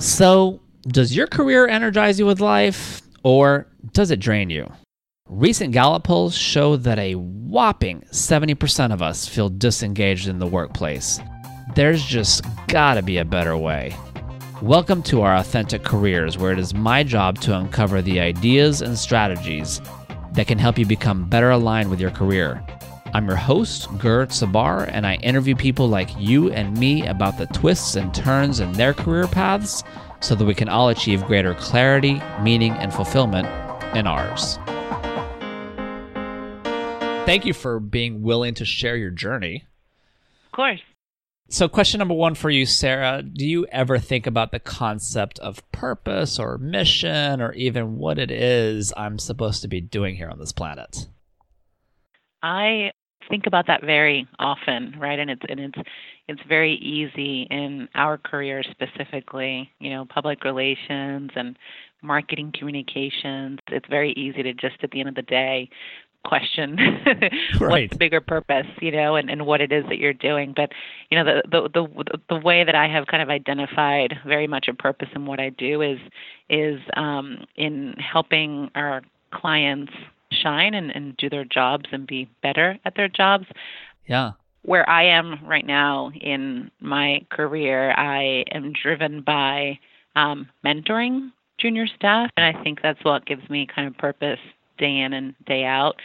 So, does your career energize you with life or does it drain you? Recent Gallup polls show that a whopping 70% of us feel disengaged in the workplace. There's just gotta be a better way. Welcome to our Authentic Careers, where it is my job to uncover the ideas and strategies that can help you become better aligned with your career. I'm your host, Gert Sabar, and I interview people like you and me about the twists and turns in their career paths so that we can all achieve greater clarity, meaning, and fulfillment in ours. Thank you for being willing to share your journey. Of course. So, question number one for you, Sarah Do you ever think about the concept of purpose or mission or even what it is I'm supposed to be doing here on this planet? I think about that very often, right? And it's and it's it's very easy in our career specifically, you know, public relations and marketing communications. It's very easy to just at the end of the day question right. what's the bigger purpose, you know, and, and what it is that you're doing. But you know, the, the the the way that I have kind of identified very much a purpose in what I do is is um, in helping our clients shine and, and do their jobs and be better at their jobs. Yeah. Where I am right now in my career, I am driven by um, mentoring junior staff, and I think that's what gives me kind of purpose day in and day out.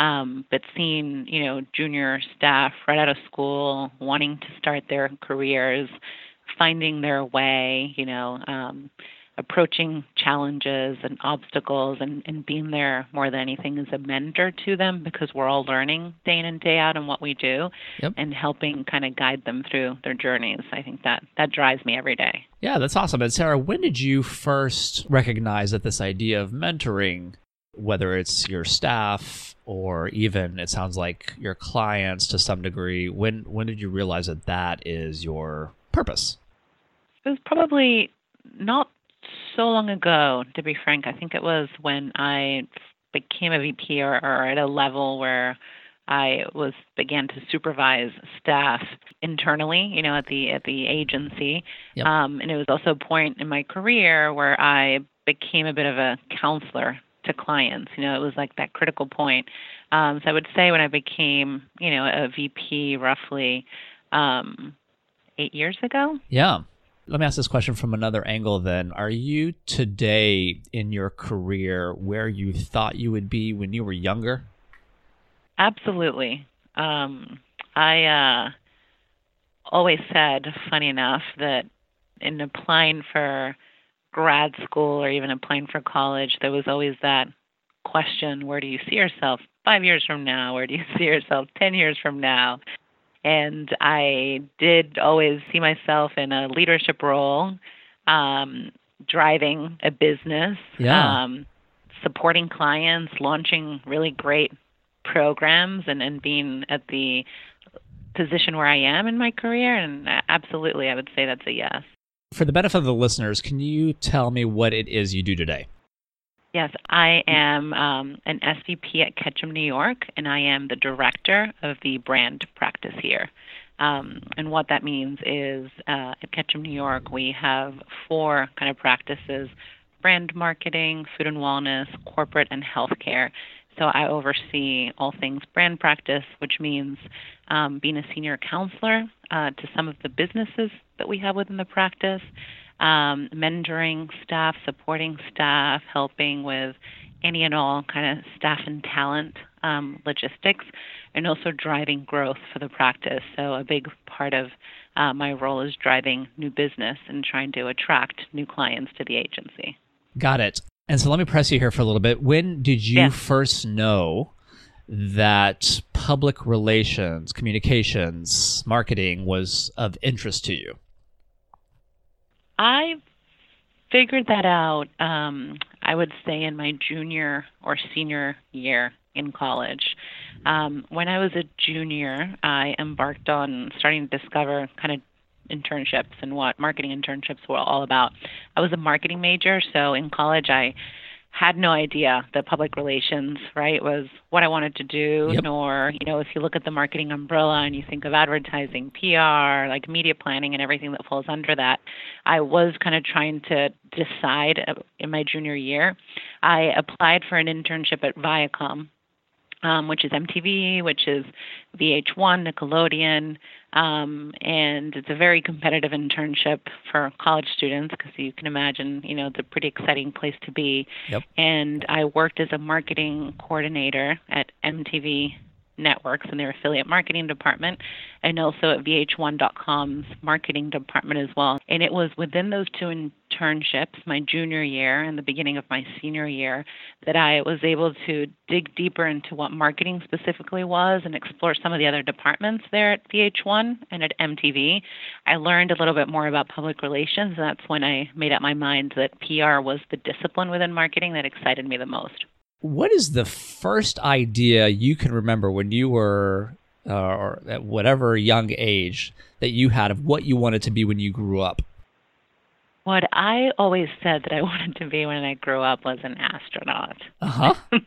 Um, but seeing, you know, junior staff right out of school wanting to start their careers, finding their way, you know, um, approaching challenges and obstacles and, and being there more than anything as a mentor to them because we're all learning day in and day out in what we do yep. and helping kind of guide them through their journeys. I think that that drives me every day. Yeah, that's awesome. And Sarah, when did you first recognize that this idea of mentoring, whether it's your staff or even it sounds like your clients to some degree, when when did you realize that that is your purpose? It was probably not so long ago, to be frank. I think it was when I became a VP or, or at a level where I was began to supervise staff internally, you know, at the at the agency. Yep. Um, and it was also a point in my career where I became a bit of a counselor to clients. You know, it was like that critical point. Um, so I would say when I became, you know, a VP roughly um, eight years ago. Yeah. Let me ask this question from another angle then. Are you today in your career where you thought you would be when you were younger? Absolutely. Um, I uh, always said, funny enough, that in applying for grad school or even applying for college, there was always that question where do you see yourself five years from now? Where do you see yourself 10 years from now? And I did always see myself in a leadership role, um, driving a business, yeah. um, supporting clients, launching really great programs, and, and being at the position where I am in my career. And absolutely, I would say that's a yes. For the benefit of the listeners, can you tell me what it is you do today? Yes, I am um, an SVP at Ketchum, New York, and I am the director of the brand practice here. Um, and what that means is uh, at Ketchum, New York, we have four kind of practices brand marketing, food and wellness, corporate, and healthcare. So I oversee all things brand practice, which means um, being a senior counselor uh, to some of the businesses that we have within the practice um, mentoring staff, supporting staff, helping with any and all kind of staff and talent um, logistics, and also driving growth for the practice. So, a big part of uh, my role is driving new business and trying to attract new clients to the agency. Got it. And so, let me press you here for a little bit. When did you yeah. first know that public relations, communications, marketing was of interest to you? I figured that out, um, I would say, in my junior or senior year in college. Um, when I was a junior, I embarked on starting to discover kind of internships and what marketing internships were all about. I was a marketing major, so in college I had no idea that public relations, right, was what I wanted to do. Yep. Nor, you know, if you look at the marketing umbrella and you think of advertising, PR, like media planning, and everything that falls under that, I was kind of trying to decide uh, in my junior year. I applied for an internship at Viacom, um, which is MTV, which is VH1, Nickelodeon, um, and it's a very competitive internship for college students because you can imagine, you know, it's a pretty exciting place to be. Yep. And I worked as a marketing coordinator at MTV networks in their affiliate marketing department and also at VH1.com's marketing department as well. And it was within those two internships, my junior year and the beginning of my senior year, that I was able to dig deeper into what marketing specifically was and explore some of the other departments there at VH1 and at MTV. I learned a little bit more about public relations, and that's when I made up my mind that PR was the discipline within marketing that excited me the most what is the first idea you can remember when you were uh, or at whatever young age that you had of what you wanted to be when you grew up? What I always said that I wanted to be when I grew up was an astronaut. Uh huh.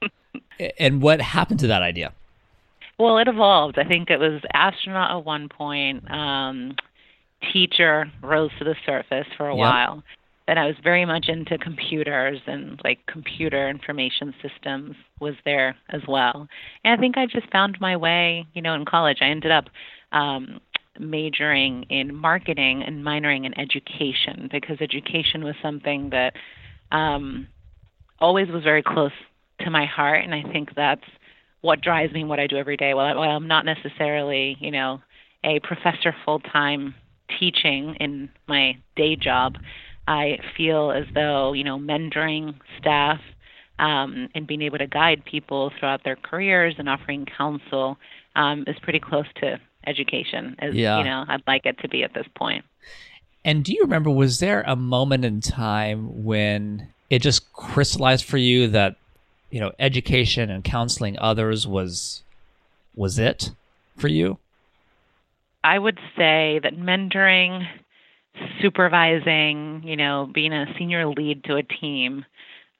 and what happened to that idea? Well, it evolved. I think it was astronaut at one point. Um, teacher rose to the surface for a Yep. while and I was very much into computers and like computer information systems was there as well. And I think I just found my way, you know, in college. I ended up um, majoring in marketing and minoring in education because education was something that um, always was very close to my heart, and I think that's what drives me in what I do every day. While, while I'm not necessarily, you know, a professor full time teaching in my day job. I feel as though, you know, mentoring staff um, and being able to guide people throughout their careers and offering counsel um, is pretty close to education, as Yeah. you know, I'd like it to be at this point. And do you remember, was there a moment in time when it just crystallized for you that, you know, education and counseling others was was it for you? I would say that mentoring, supervising, you know, being a senior lead to a team,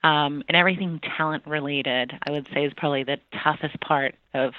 um, and everything talent related, I would say is probably the toughest part of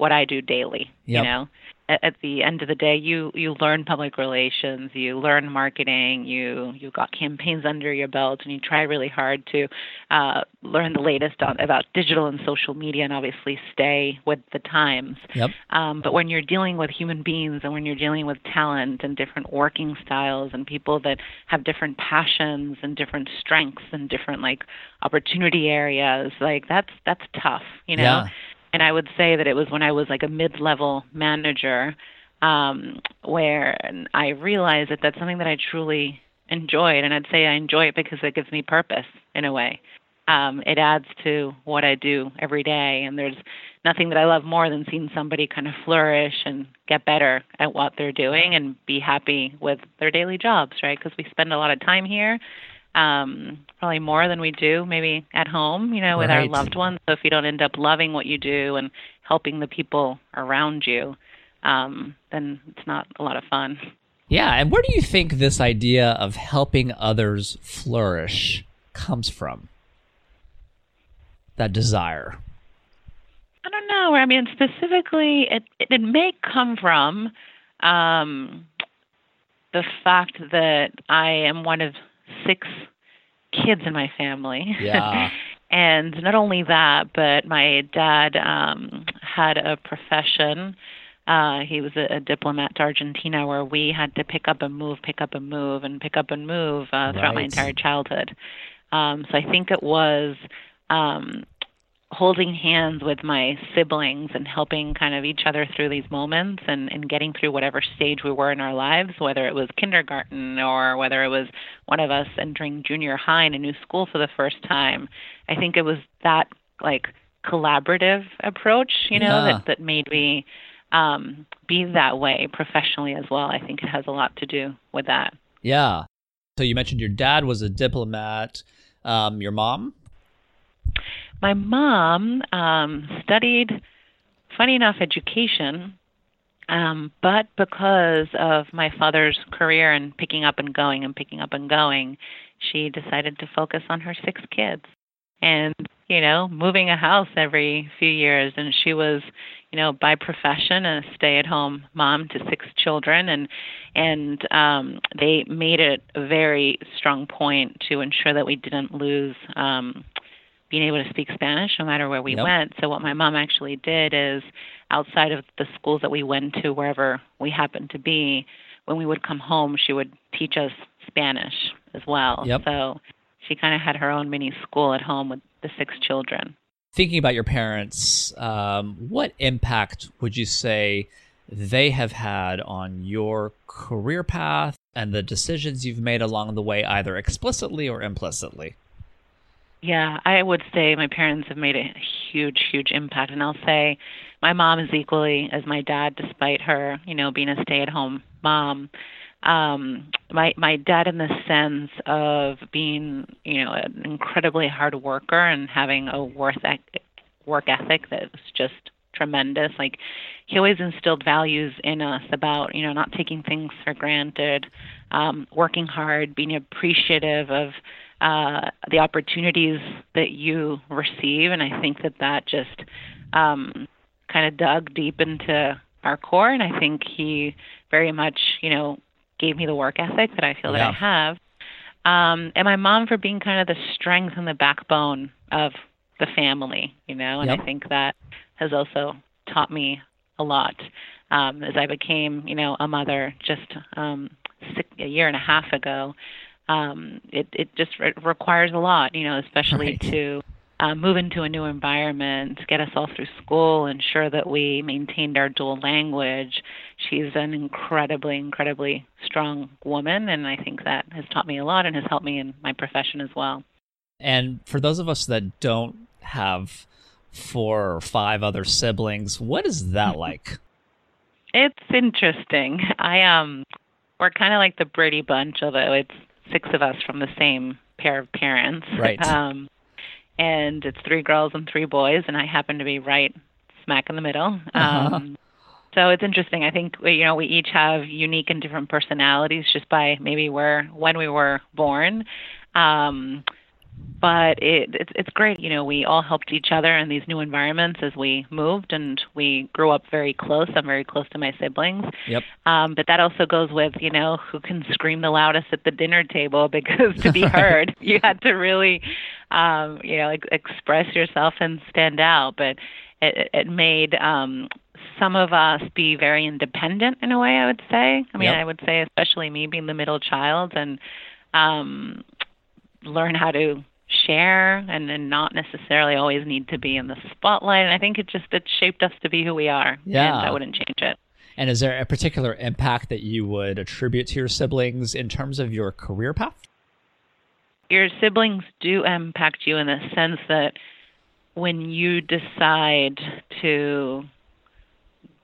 what I do daily. Yep. You know, at, at the end of the day, you you learn public relations, you learn marketing, you you got campaigns under your belt, and you try really hard to uh, learn the latest on, about digital and social media, and obviously stay with the times. Yep. Um, but when you're dealing with human beings and when you're dealing with talent and different working styles and people that have different passions and different strengths and different like opportunity areas, like that's that's tough, you know. Yeah. And I would say that it was when I was like a mid-level manager um, where I realized that that's something that I truly enjoyed, and I'd say I enjoy it because it gives me purpose in a way. Um, it adds to what I do every day, and there's nothing that I love more than seeing somebody kind of flourish and get better at what they're doing and be happy with their daily jobs, right? Because we spend a lot of time here, um, probably more than we do maybe at home, you know, with our loved ones. So if you don't end up loving what you do and helping the people around you, um, then it's not a lot of fun. Yeah, and where do you think this idea of helping others flourish comes from? That desire. I don't know. I mean, specifically, it it may come from um, the fact that I am one of six kids in my family. Yeah. and not only that, but my dad um, had a profession. Uh, he was a, a diplomat to Argentina, where we had to pick up and move, pick up and move, and pick up and move uh, throughout my entire childhood. Um, so I think it was um, holding hands with my siblings and helping kind of each other through these moments and, and getting through whatever stage we were in our lives, whether it was kindergarten or whether it was one of us entering junior high in a new school for the first time. I think it was that like collaborative approach, you know, Yeah. that, that made me um, be that way professionally as well. I think it has a lot to do with that. Yeah. So you mentioned your dad was a diplomat. Um, your mom? My mom um, studied, funny enough, education, um, but because of my father's career and picking up and going and picking up and going, she decided to focus on her six kids. and you know moving a house every few years and she was you know by profession a stay at home mom to six children and and um they made it a very strong point to ensure that we didn't lose um being able to speak Spanish no matter where we Yep. went. So what my mom actually did is outside of the schools that we went to wherever we happened to be, when we would come home, she would teach us Spanish as well. Yep. So she kind of had her own mini school at home with the six children. Thinking about your parents, um, what impact would you say they have had on your career path and the decisions you've made along the way, either explicitly or implicitly? Yeah, I would say my parents have made a huge, huge impact. And I'll say my mom is equally as my dad, despite her, you know, being a stay at home mom. Um, my my dad in the sense of being, you know, an incredibly hard worker and having a worth ec- work ethic that was just tremendous. Like he always instilled values in us about, you know, not taking things for granted, um, working hard, being appreciative of uh, the opportunities that you receive, and I think that that just um, kind of dug deep into our core, and I think he very much, you know, gave me the work ethic that I feel that I have, um, and my mom for being kind of the strength and the backbone of the family, you know, and Yep. I think that has also taught me a lot. Um, as I became, you know, a mother just um, six, a year and a half ago um, it it just re- requires a lot, you know, especially Right. to uh, move into a new environment, get us all through school, ensure that we maintained our dual language. She's an incredibly, incredibly strong woman, and I think that has taught me a lot and has helped me in my profession as well. And for those of us that don't have four or five other siblings, what is that like? It's interesting. I um, we're kind of like the Brady Bunch, although it's six of us from the same pair of parents. Right. Um, and it's three girls and three boys, and I happen to be right smack in the middle. Uh-huh. Um, so it's interesting. I think we, you know we each have unique and different personalities just by maybe where when we were born. Um, but it, it's it's great. You know, we all helped each other in these new environments as we moved, and we grew up very close. I'm very close to my siblings. Yep. Um, but that also goes with, you know, who can scream the loudest at the dinner table because to be heard, you had to really, um, you know, ex- express yourself and stand out. But it, it made um, some of us be very independent in a way, I would say. I mean, Yep. I would say, especially me being the middle child and um, learn how to share and, and not necessarily always need to be in the spotlight. And I think it just it shaped us to be who we are. Yeah. And I wouldn't change it. And is there a particular impact that you would attribute to your siblings in terms of your career path? your siblings do impact you in the sense that when you decide to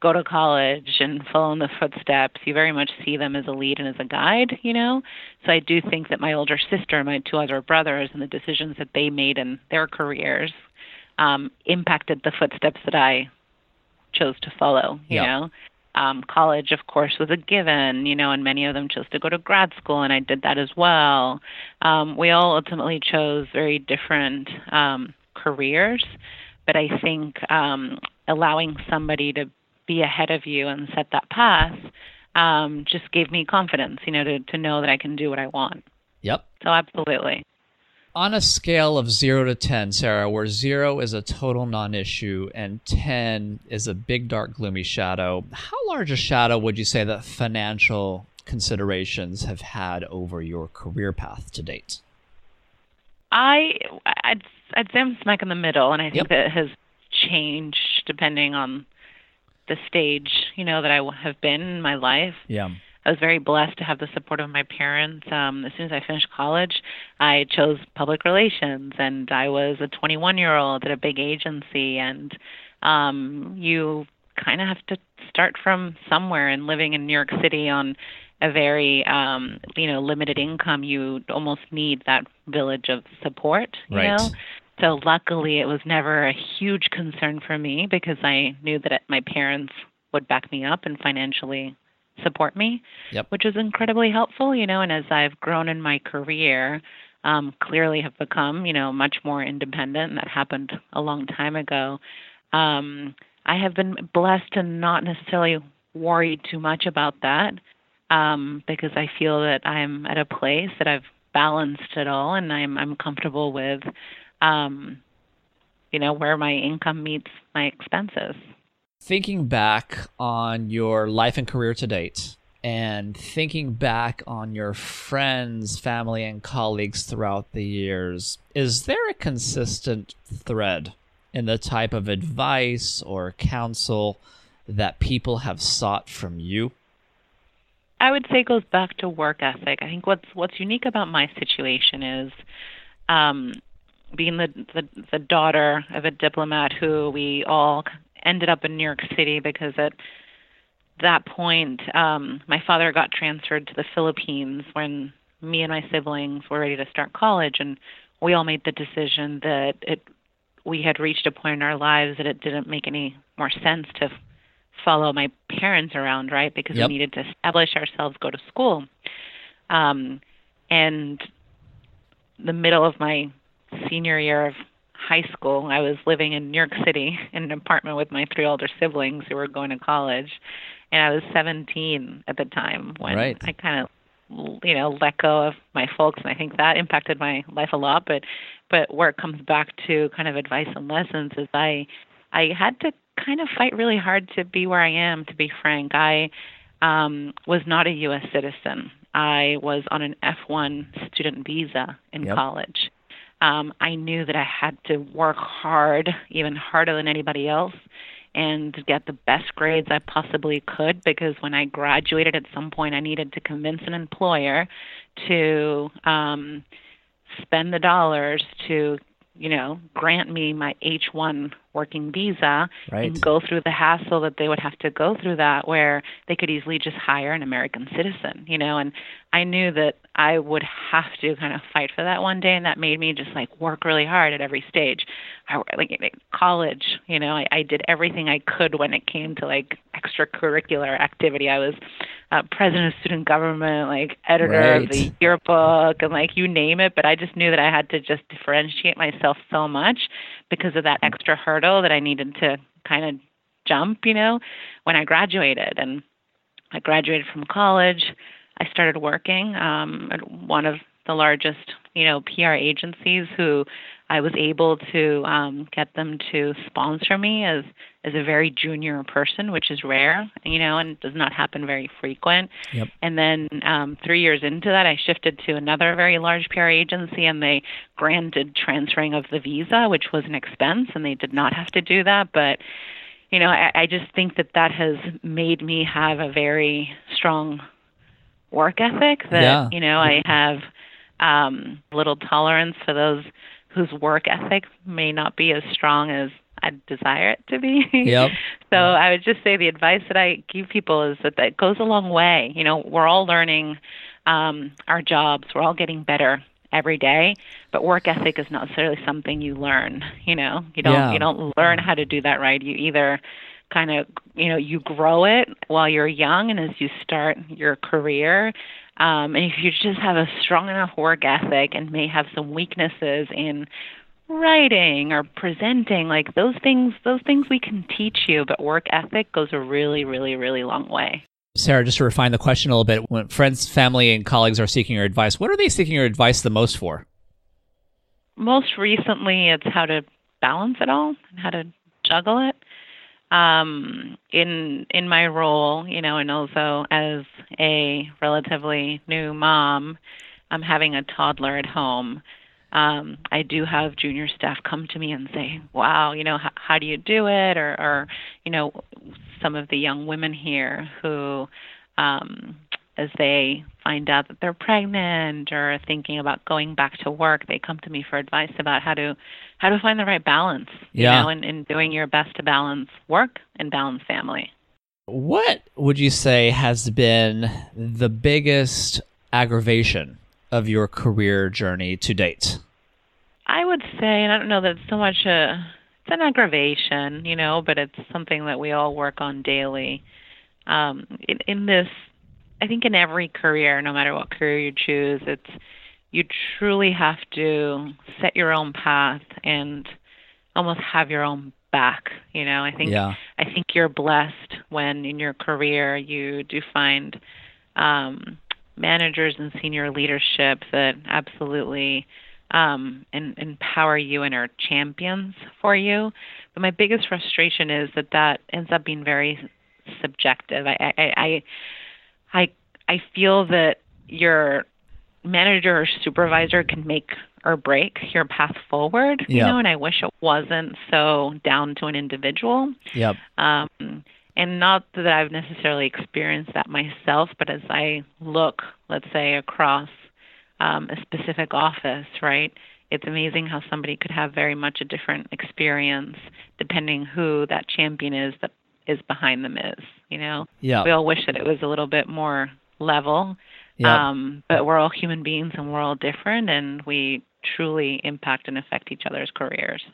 go to college and follow in the footsteps, you very much see them as a lead and as a guide, you know? So I do think that my older sister and my two other brothers and the decisions that they made in their careers um, impacted the footsteps that I chose to follow, you Yeah. know? Um, college, of course, was a given, you know, and many of them chose to go to grad school, and I did that as well. Um, we all ultimately chose very different um, careers, but I think um, allowing somebody to be ahead of you and set that path um, just gave me confidence, you know, to, to know that I can do what I want. Yep. So, absolutely. On a scale of zero to 10, Sarah, where zero is a total non issue and 10 is a big, dark, gloomy shadow, how large a shadow would you say that financial considerations have had over your career path to date? I I'd I'd say I'm smack in the middle, and I think Yep. that has changed depending on the stage you know that I have been in my life. Yeah. I was very blessed to have the support of my parents. Um, as soon as I finished college, I chose public relations, and I was a 21 year old at a big agency. And um, you kind of have to start from somewhere. And living in New York City on a very um, you know limited income, you almost need that village of support. You Right. know. So luckily, it was never a huge concern for me because I knew that my parents would back me up and financially support me, Yep. which was incredibly helpful, you know. And as I've grown in my career, um, clearly have become, you know, much more independent. That happened a long time ago. Um, I have been blessed to not necessarily worry too much about that um, because I feel that I'm at a place that I've balanced it all and I'm I'm comfortable with, um, you know, where my income meets my expenses. Thinking back on your life and career to date, and thinking back on your friends, family, and colleagues throughout the years, is there a consistent thread in the type of advice or counsel that people have sought from you? I would say it goes back to work ethic. I think what's what's unique about my situation is um, being the, the the daughter of a diplomat who we all ended up in New York City because at that point, um, my father got transferred to the Philippines when me and my siblings were ready to start college, and we all made the decision that it we had reached a point in our lives that it didn't make any more sense to follow my parents around, right? Because yep. we needed to establish ourselves, go to school. Um, and the middle of my senior year of high school, I was living in New York City in an apartment with my three older siblings who were going to college. And I was 17 at the time when right. I kind of you know let go of my folks. And I think that impacted my life a lot. But but where it comes back to kind of advice and lessons is I I had to kind of fight really hard to be where I am to be frank. I um was not a US citizen. I was on an F1 student visa in yep. college um I knew that I had to work hard even harder than anybody else and get the best grades I possibly could because when I graduated at some point I needed to convince an employer to um spend the dollars to you know grant me my H1 working visa right. and go through the hassle that they would have to go through that where they could easily just hire an American citizen, you know, and I knew that I would have to kind of fight for that one day and that made me just like work really hard at every stage. I like college, you know, I, I did everything I could when it came to like extracurricular activity. I was uh, president of student government, like editor right. of the yearbook, and like you name it. But I just knew that I had to just differentiate myself so much because of that extra hurdle that I needed to kind of jump, you know, when I graduated. And I graduated from college. I started working um, at one of the largest, you know, PR agencies who I was able to um, get them to sponsor me as as a very junior person, which is rare, you know, and does not happen very frequent. Yep. And then um, three years into that, I shifted to another very large PR agency, and they granted transferring of the visa, which was an expense, and they did not have to do that. But you know, I, I just think that that has made me have a very strong work ethic. That yeah. you know, I have um, little tolerance for those whose work ethic may not be as strong as I desire it to be. Yep. so I would just say the advice that I give people is that that goes a long way. You know, we're all learning um, our jobs. We're all getting better every day, but work ethic is not necessarily something you learn. You know, you don't yeah. you don't learn how to do that right. You either kind of you know you grow it while you're young and as you start your career um, and if you just have a strong enough work ethic and may have some weaknesses in writing or presenting, like those things, those things we can teach you, but work ethic goes a really, really, really long way. Sarah, just to refine the question a little bit, when friends, family, and colleagues are seeking your advice, what are they seeking your advice the most for? Most recently, it's how to balance it all and how to juggle it um, in in my role, you know, and also as a relatively new mom, I'm having a toddler at home. Um, I do have junior staff come to me and say, "Wow, you know, how, how do you do it?" Or, or, you know, some of the young women here who um, as they find out that they're pregnant or thinking about going back to work, they come to me for advice about how to how to find the right balance. Yeah. You know, and, and doing your best to balance work and balance family. What would you say has been the biggest aggravation of your career journey to date? I would say, and I don't know that it's so much a it's an aggravation, you know, but it's something that we all work on daily. Um, in, in this I think in every career, no matter what career you choose, it's you truly have to set your own path and almost have your own back. You know, I think Yeah. I think you're blessed when in your career you do find um, managers and senior leadership that absolutely um, and empower you and are champions for you. But my biggest frustration is that that ends up being very subjective. I I I I, I feel that your manager or supervisor can make or break your path forward, you know, and I wish it wasn't so down to an individual. Yep. Um, and not that I've necessarily experienced that myself, but as I look, let's say, across um, a specific office, right? It's amazing how somebody could have very much a different experience depending who that champion is that is behind them is. You know, Yeah. we all wish that it was a little bit more level, Yep. um, but we're all human beings and we're all different, and we truly impact and affect each other's careers.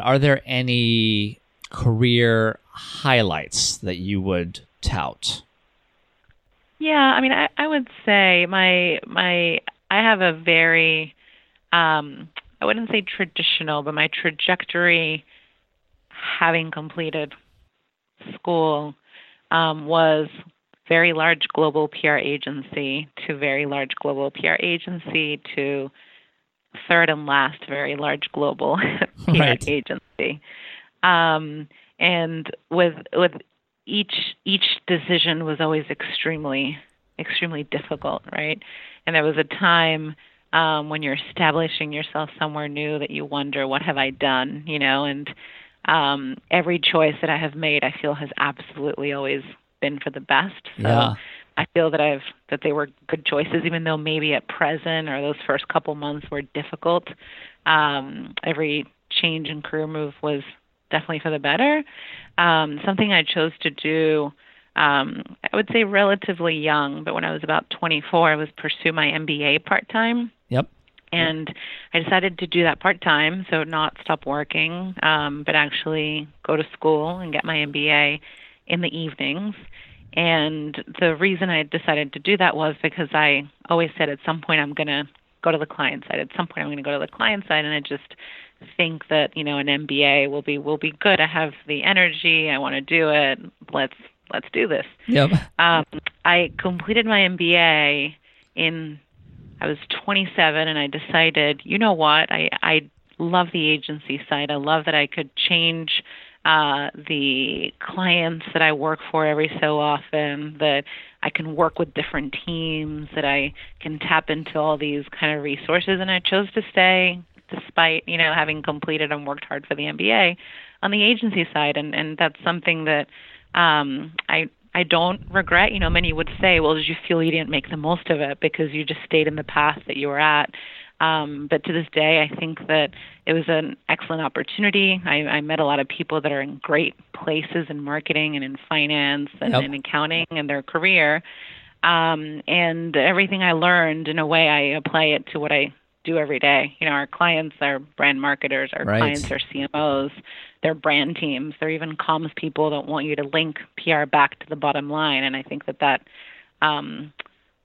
Are there any career highlights that you would tout? Yeah, I mean, I, I would say my my I have a very um, I wouldn't say traditional, but my trajectory, having completed school, um, was very large global PR agency to very large global PR agency to third and last very large global PR Right. agency. Um, and with with each each decision was always extremely extremely difficult, right? And there was a time um, when you're establishing yourself somewhere new that you wonder, what have I done? You know, and um, every choice that I have made, I feel has absolutely always been for the best. So Yeah. I feel that I've that they were good choices, even though maybe at present or those first couple months were difficult. Um, every change and career move was definitely for the better. Um, something I chose to do, um, I would say relatively young, but when I was about 24, I was pursue my MBA part time Yep. And I decided to do that part time, so not stop working, um, but actually go to school and get my MBA in the evenings. And the reason I decided to do that was because I always said at some point I'm going to go to the client side. At some point I'm going to go to the client side, and I just think that you know an MBA will be will be good. I have the energy. I want to do it. Let's let's do this. Yep. Um, I completed my MBA in I was 27 and I decided, you know what? I I love the agency side. I love that I could change uh, the clients that I work for every so often, that I can work with different teams, that I can tap into all these kind of resources. And I chose to stay despite, you know, having completed and worked hard for the MBA on the agency side. And, and that's something that um, I I don't regret. You know, many would say, well, did you feel you didn't make the most of it because you just stayed in the path that you were at? Um, but to this day, I think that it was an excellent opportunity. I, I met a lot of people that are in great places in marketing and in finance and Yep. in accounting and their career. Um, and everything I learned, in a way, I apply it to what I do every day. You know, our clients are brand marketers, our Right. clients are CMOs, they're brand teams, they're even comms people that want you to link PR back to the bottom line. And I think that that um,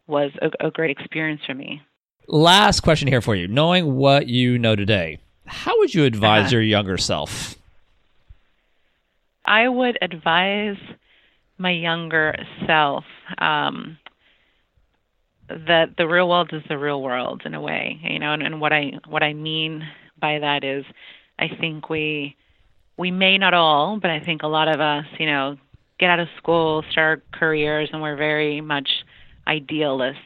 was a, a great experience for me. Last question here for you. Knowing what you know today, how would you advise Uh-huh. your younger self? I would advise my younger self um, that the real world is the real world in a way, you know, and, and what I what I mean by that is, I think we we may not all, but I think a lot of us, you know, get out of school, start careers, and we're very much idealists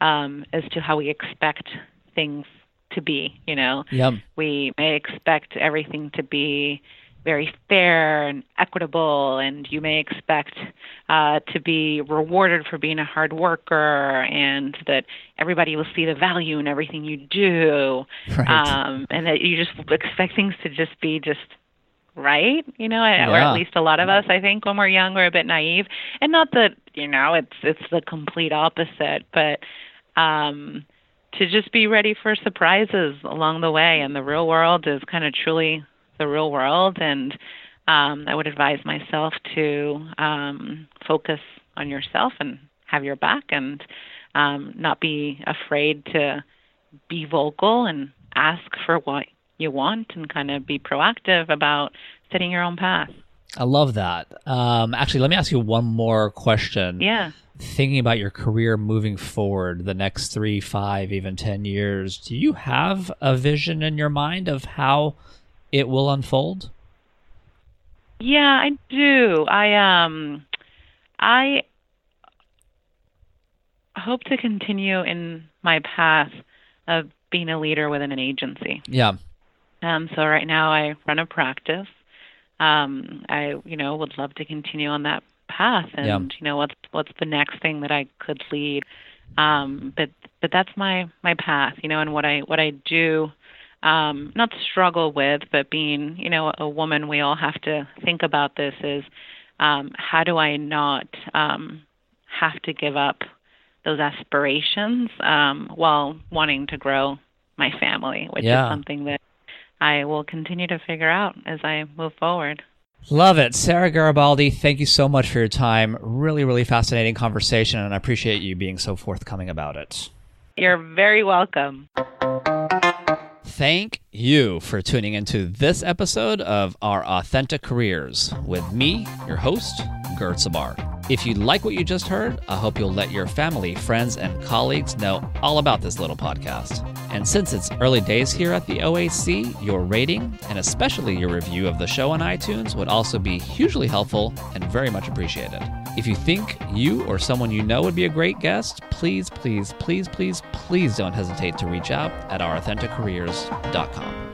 um, as to how we expect things to be, you know Yep. we may expect everything to be very fair and equitable, and you may expect uh, to be rewarded for being a hard worker, and that everybody will see the value in everything you do, Right. um, and that you just expect things to just be just right, you know, or at least a lot of us, I think, when we're young, we're a bit naive, and not that you know it's it's the complete opposite, but um, to just be ready for surprises along the way. And the real world is kind of truly the real world. And um, I would advise myself to um, focus on yourself and have your back and um, not be afraid to be vocal and ask for what you want and kind of be proactive about setting your own path. I love that. Um, actually, let me ask you one more question. Yeah. Thinking about your career moving forward, the next three, five, even 10 years, do you have a vision in your mind of how it will unfold? Yeah, I do. I um I hope to continue in my path of being a leader within an agency. Yeah. Um so right now I run a practice. Um I you know would love to continue on that path and Yeah. you know what's what's the next thing that I could lead. Um but but that's my my path, you know, and what I what I do um, not struggle with, but being, you know, a woman, we all have to think about this is um, how do I not um, have to give up those aspirations um, while wanting to grow my family, which Yeah. is something that I will continue to figure out as I move forward. Love it. Sarah Garibaldi, thank you so much for your time. Really, really fascinating conversation, and I appreciate you being so forthcoming about it. You're very welcome. Thank you for tuning into this episode of Our Authentic Careers with me, your host, Gert Sabar. If you like what you just heard, I hope you'll let your family, friends, and colleagues know all about this little podcast. And since it's early days here at the OAC, your rating and especially your review of the show on iTunes would also be hugely helpful and very much appreciated. If you think you or someone you know would be a great guest, please, please, please, please, please don't hesitate to reach out at ourauthenticcareers.com.